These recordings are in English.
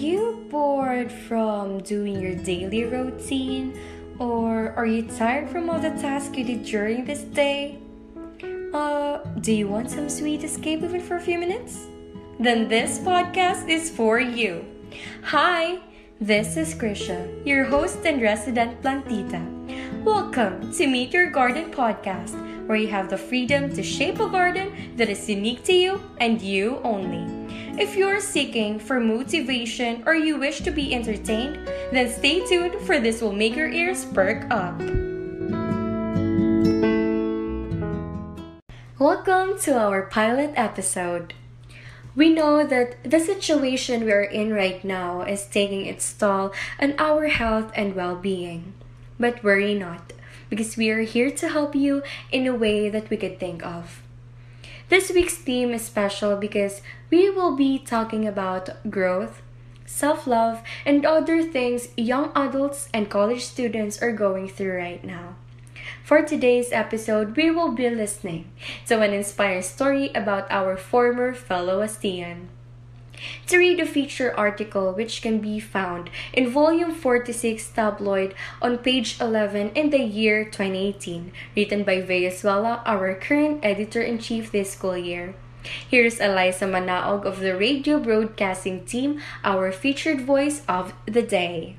you bored from doing your daily routine? Or are you tired from all the tasks you did during this day? Uh, do you want some sweet escape even for a few minutes? Then this podcast is for you. Hi, this is Crisza, your host and resident plantita. Welcome to Meet Your Garden podcast, where you have the freedom to shape a garden that is unique to you and you only. If you're seeking for motivation or you wish to be entertained, then stay tuned for this will make your ears perk up. Welcome to our pilot episode. We know that the situation we are in right now is taking its toll on our health and well being. But worry not, because we are here to help you in a way that we could think of. This week's theme is special because we will be talking about growth, self love, and other things young adults and college students are going through right now. For today's episode, we will be listening to an inspiring story about our former fellow Astian. To read the feature article, which can be found in volume 46 tabloid on page 11 in the year 2018, written by Vea Zuela, our current editor in chief this school year. Here's Allysa Manaog of the radio broadcasting team, our featured voice of the day.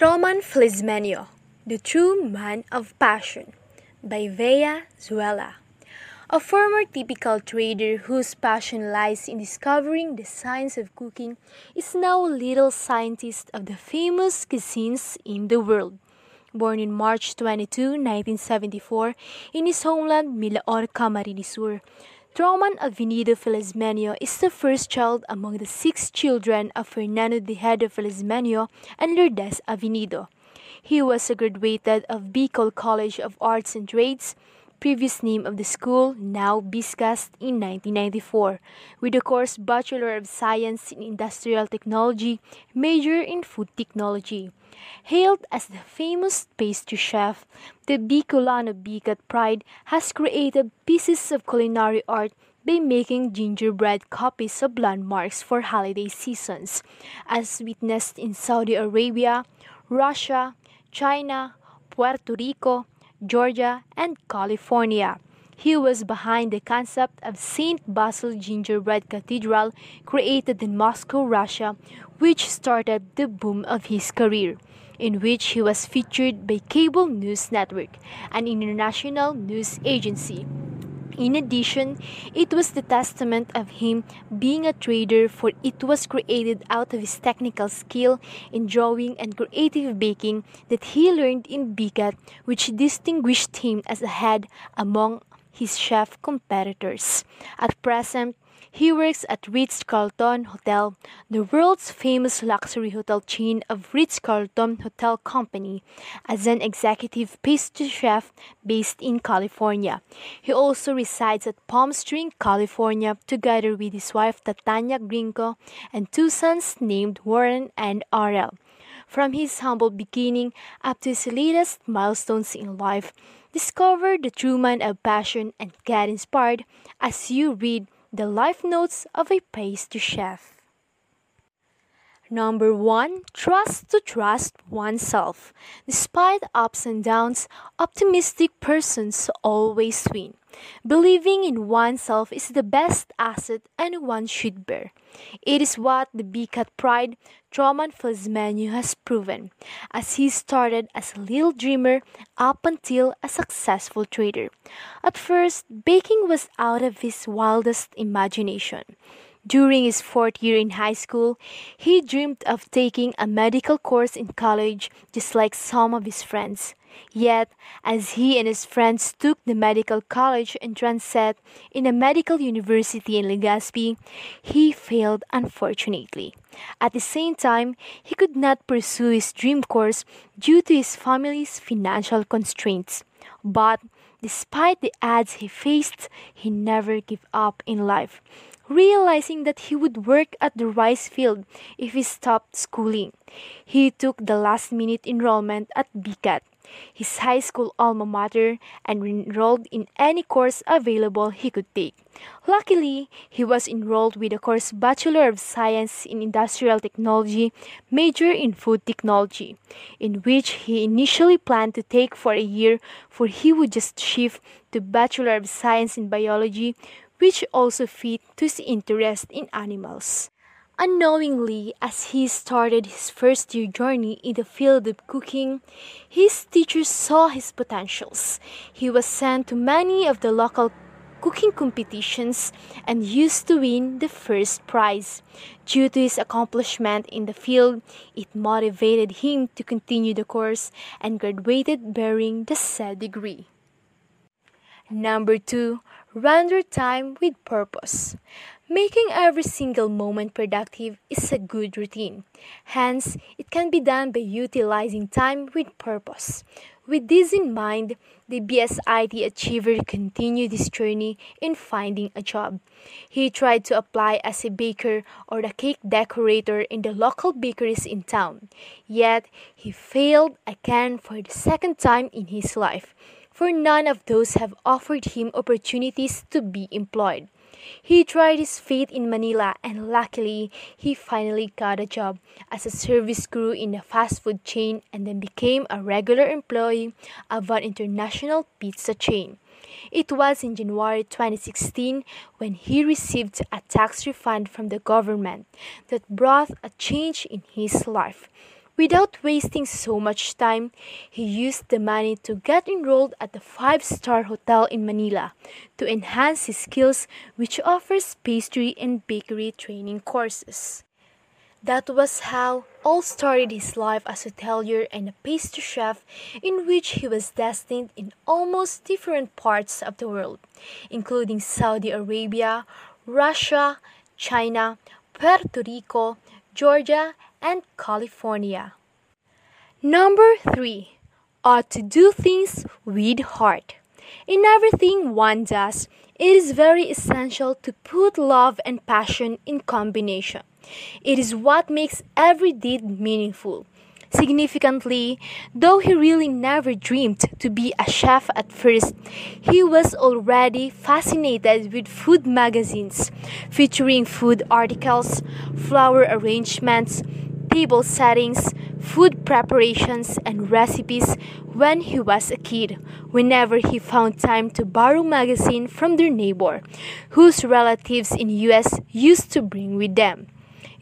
Troman Felizmenio, The True Man of Passion by Vea Zuela. A former typical trader whose passion lies in discovering the science of cooking is now a little scientist of the famous cuisines in the world. Born in March 22, 1974, in his homeland Milaor, Camarines Sur, Troman Avenido Felizmenio is the first child among the six children of Fernando Tejeda Felizmenio and Lourdes Avenido. He was a graduated of Bicol College of Arts and Trades, previous name of the school, now BISCAST, in 1994, with a course Bachelor of Science in Industrial Technology, major in Food Technology. Hailed as the famous pastry chef, the Bicolano Bicat Pride has created pieces of culinary art by making gingerbread copies of landmarks for holiday seasons, as witnessed in Saudi Arabia, Russia, China, Puerto Rico, Georgia, and California. He was behind the concept of St. Basil Gingerbread Cathedral created in Moscow, Russia, which started the boom of his career in which he was featured by Cable News Network, an international news agency. In addition, it was the testament of him being a trader, for it was created out of his technical skill in drawing and creative baking that he learned in BICAT, which distinguished him as ahead among his chef competitors. At present, he works at Ritz-Carlton Hotel, the world's famous luxury hotel chain of Ritz-Carlton Hotel Company, as an executive pastry chef based in California. He also resides at Palm Springs, California, together with his wife Tatiana Grinko and two sons named Warren and Arel. From his humble beginning up to his latest milestones in life, discover the true man of passion and get inspired as you read the life notes of a pastry chef. Number one, trust to trust oneself. Despite ups and downs, optimistic persons always win. Believing in oneself is the best asset anyone should bear. It is what the BICAT Pride Troman Felizmenio has proven, as he started as a little dreamer up until a successful trader. At first, baking was out of his wildest imagination. During his fourth year in high school, he dreamed of taking a medical course in college just like some of his friends. Yet, as he and his friends took the medical college entrance set in a medical university in Legazpi, he failed unfortunately. At the same time, he could not pursue his dream course due to his family's financial constraints. But despite the odds he faced, he never gave up in life realizing that he would work at the rice field if he stopped schooling. He took the last minute enrollment at BICAT his high school alma mater, and enrolled in any course available he could take. Luckily, he was enrolled with a course Bachelor of Science in Industrial Technology, major in Food Technology, in which he initially planned to take for a year for he would just shift to Bachelor of Science in Biology, which also fit to his interest in animals. Unknowingly, as he started his first year journey in the field of cooking, his teachers saw his potentials. He was sent to many of the local cooking competitions and used to win the first prize. Due to his accomplishment in the field, it motivated him to continue the course and graduated bearing the said degree. Number 2. Render time with purpose. Making every single moment productive is a good routine. Hence, it can be done by utilizing time with purpose. With this in mind, the BSIT achiever continued his journey in finding a job. He tried to apply as a baker or a cake decorator in the local bakeries in town. Yet, he failed again for the second time in his life for none of those have offered him opportunities to be employed. He tried his fate in Manila and luckily he finally got a job as a service crew in a fast food chain and then became a regular employee of an international pizza chain. It was in January 2016 when he received a tax refund from the government that brought a change in his life. Without wasting so much time, he used the money to get enrolled at the five star hotel in Manila to enhance his skills, which offers pastry and bakery training courses. That was how all started his life as a hotelier and a pastry chef, in which he was destined in almost different parts of the world, including Saudi Arabia, Russia, China, Puerto Rico, Georgia, and California. Number 3. Ought to do things with heart. In everything one does, it is very essential to put love and passion in combination. It is what makes every deed meaningful. Significantly, though he really never dreamed to be a chef at first, he was already fascinated with food magazines featuring food articles, flower arrangements, table settings, food preparations, and recipes when he was a kid, whenever he found time to borrow magazine from their neighbor, whose relatives in US used to bring with them.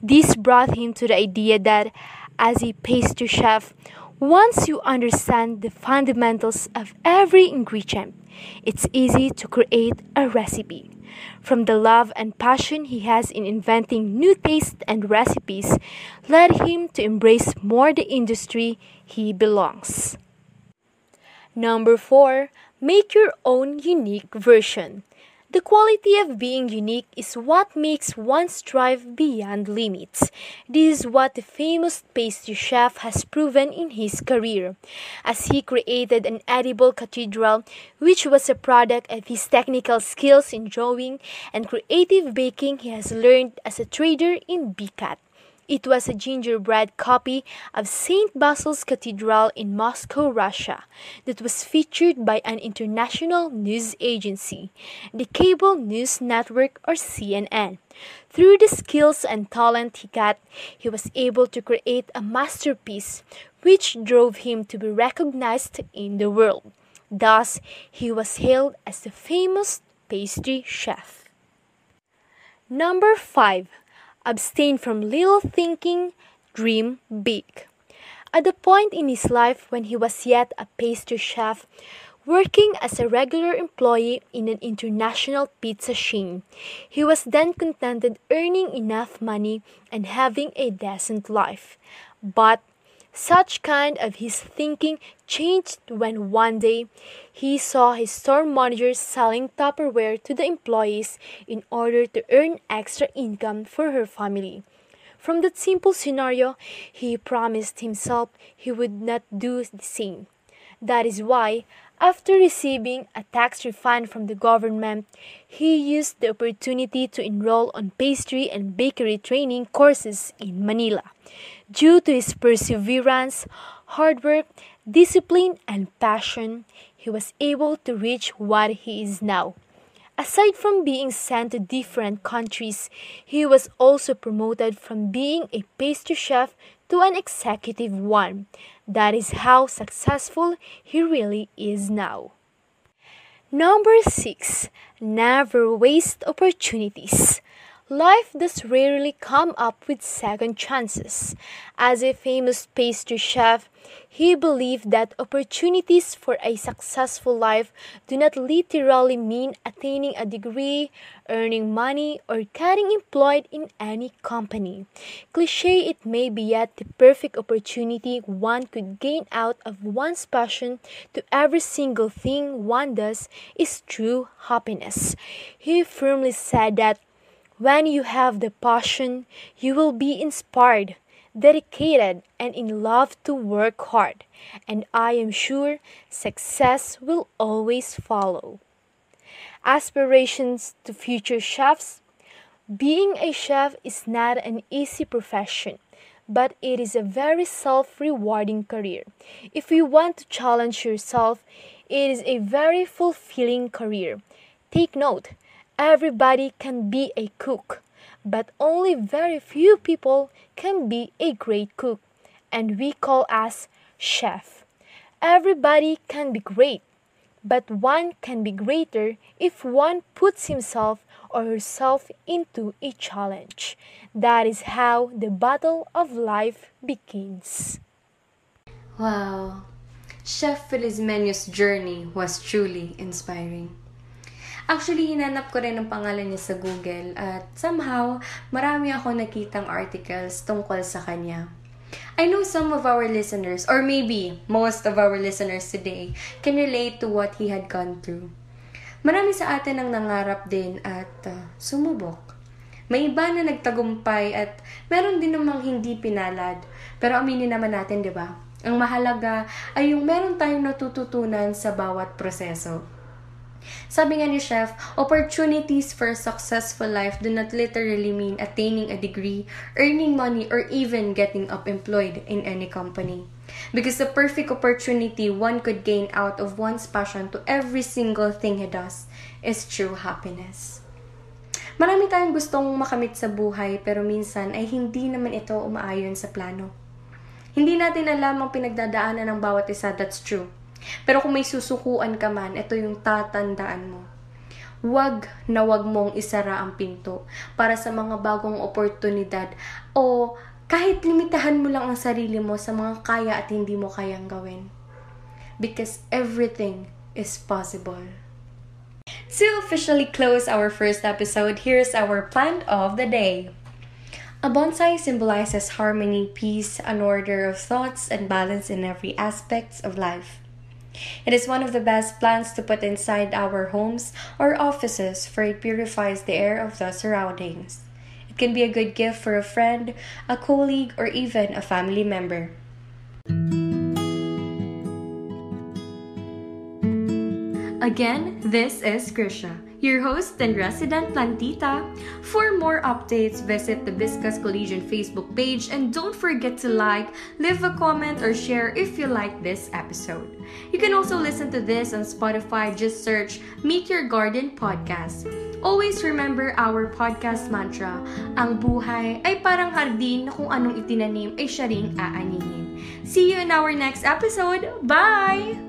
This brought him to the idea that as a pastry chef, once you understand the fundamentals of every ingredient, it's easy to create a recipe. From the love and passion he has in inventing new tastes and recipes, led him to embrace more the industry he belongs. Number 4. Make your own unique version. The quality of being unique is what makes one strive beyond limits. This is what the famous pastry chef has proven in his career, as he created an edible cathedral which was a product of his technical skills in drawing and creative baking he has learned as a trader in BICAT. It was a gingerbread copy of St. Basil's Cathedral in Moscow, Russia, that was featured by an international news agency, the Cable News Network or CNN. Through the skills and talent he got, he was able to create a masterpiece which drove him to be recognized in the world. Thus, he was hailed as the famous pastry chef. Number 5 abstain from little thinking, dream big. At the point in his life when he was yet a pastry chef, working as a regular employee in an international pizza chain, he was then contented earning enough money and having a decent life. But such kind of his thinking changed when one day he saw his store manager selling Tupperware to the employees in order to earn extra income for her family. From that simple scenario, he promised himself he would not do the same. That is why, after receiving a tax refund from the government, he used the opportunity to enroll on pastry and bakery training courses in Manila. Due to his perseverance, hard work, discipline, and passion, he was able to reach what he is now. Aside from being sent to different countries, he was also promoted from being a pastry chef to an executive one. That is how successful he really is now. Number 6. Never waste opportunities. Life does rarely come up with second chances. As a famous pastry chef, he believed that opportunities for a successful life do not literally mean attaining a degree, earning money, or getting employed in any company. Cliche it may be, yet the perfect opportunity one could gain out of one's passion to every single thing one does is true happiness. He firmly said that when you have the passion, you will be inspired, dedicated, and in love to work hard, and I am sure success will always follow. Aspirations to future chefs Being a chef is not an easy profession, but it is a very self rewarding career. If you want to challenge yourself, it is a very fulfilling career. Take note, Everybody can be a cook, but only very few people can be a great cook, and we call us chef. Everybody can be great, but one can be greater if one puts himself or herself into a challenge. That is how the battle of life begins. Wow. Chef Felizmenio's journey was truly inspiring. Actually, hinanap ko rin ang pangalan niya sa Google at somehow, marami ako nakitang articles tungkol sa kanya. I know some of our listeners, or maybe most of our listeners today, can relate to what he had gone through. Marami sa atin ang nangarap din at uh, sumubok. May iba na nagtagumpay at meron din namang hindi pinalad. Pero aminin naman natin, di ba? Ang mahalaga ay yung meron tayong natututunan sa bawat proseso. Sabi nga ni Chef, opportunities for a successful life do not literally mean attaining a degree, earning money, or even getting up employed in any company. Because the perfect opportunity one could gain out of one's passion to every single thing he does is true happiness. Marami tayong gustong makamit sa buhay pero minsan ay hindi naman ito umaayon sa plano. Hindi natin alam ang pinagdadaanan ng bawat isa, that's true. Pero kung may susukuan ka man, ito yung tatandaan mo. Huwag na huwag mong isara ang pinto para sa mga bagong oportunidad o kahit limitahan mo lang ang sarili mo sa mga kaya at hindi mo kayang gawin. Because everything is possible. To officially close our first episode, here's our plant of the day. A bonsai symbolizes harmony, peace, an order of thoughts, and balance in every aspect of life. It is one of the best plants to put inside our homes or offices for it purifies the air of the surroundings. It can be a good gift for a friend, a colleague, or even a family member. Again, this is Krisha your host and resident plantita. For more updates, visit the Viscas Collegian Facebook page and don't forget to like, leave a comment, or share if you like this episode. You can also listen to this on Spotify, just search Meet Your Garden Podcast. Always remember our podcast mantra, ang buhay ay parang hardin na kung anong itinanim ay siya ring aanihin. See you in our next episode. Bye!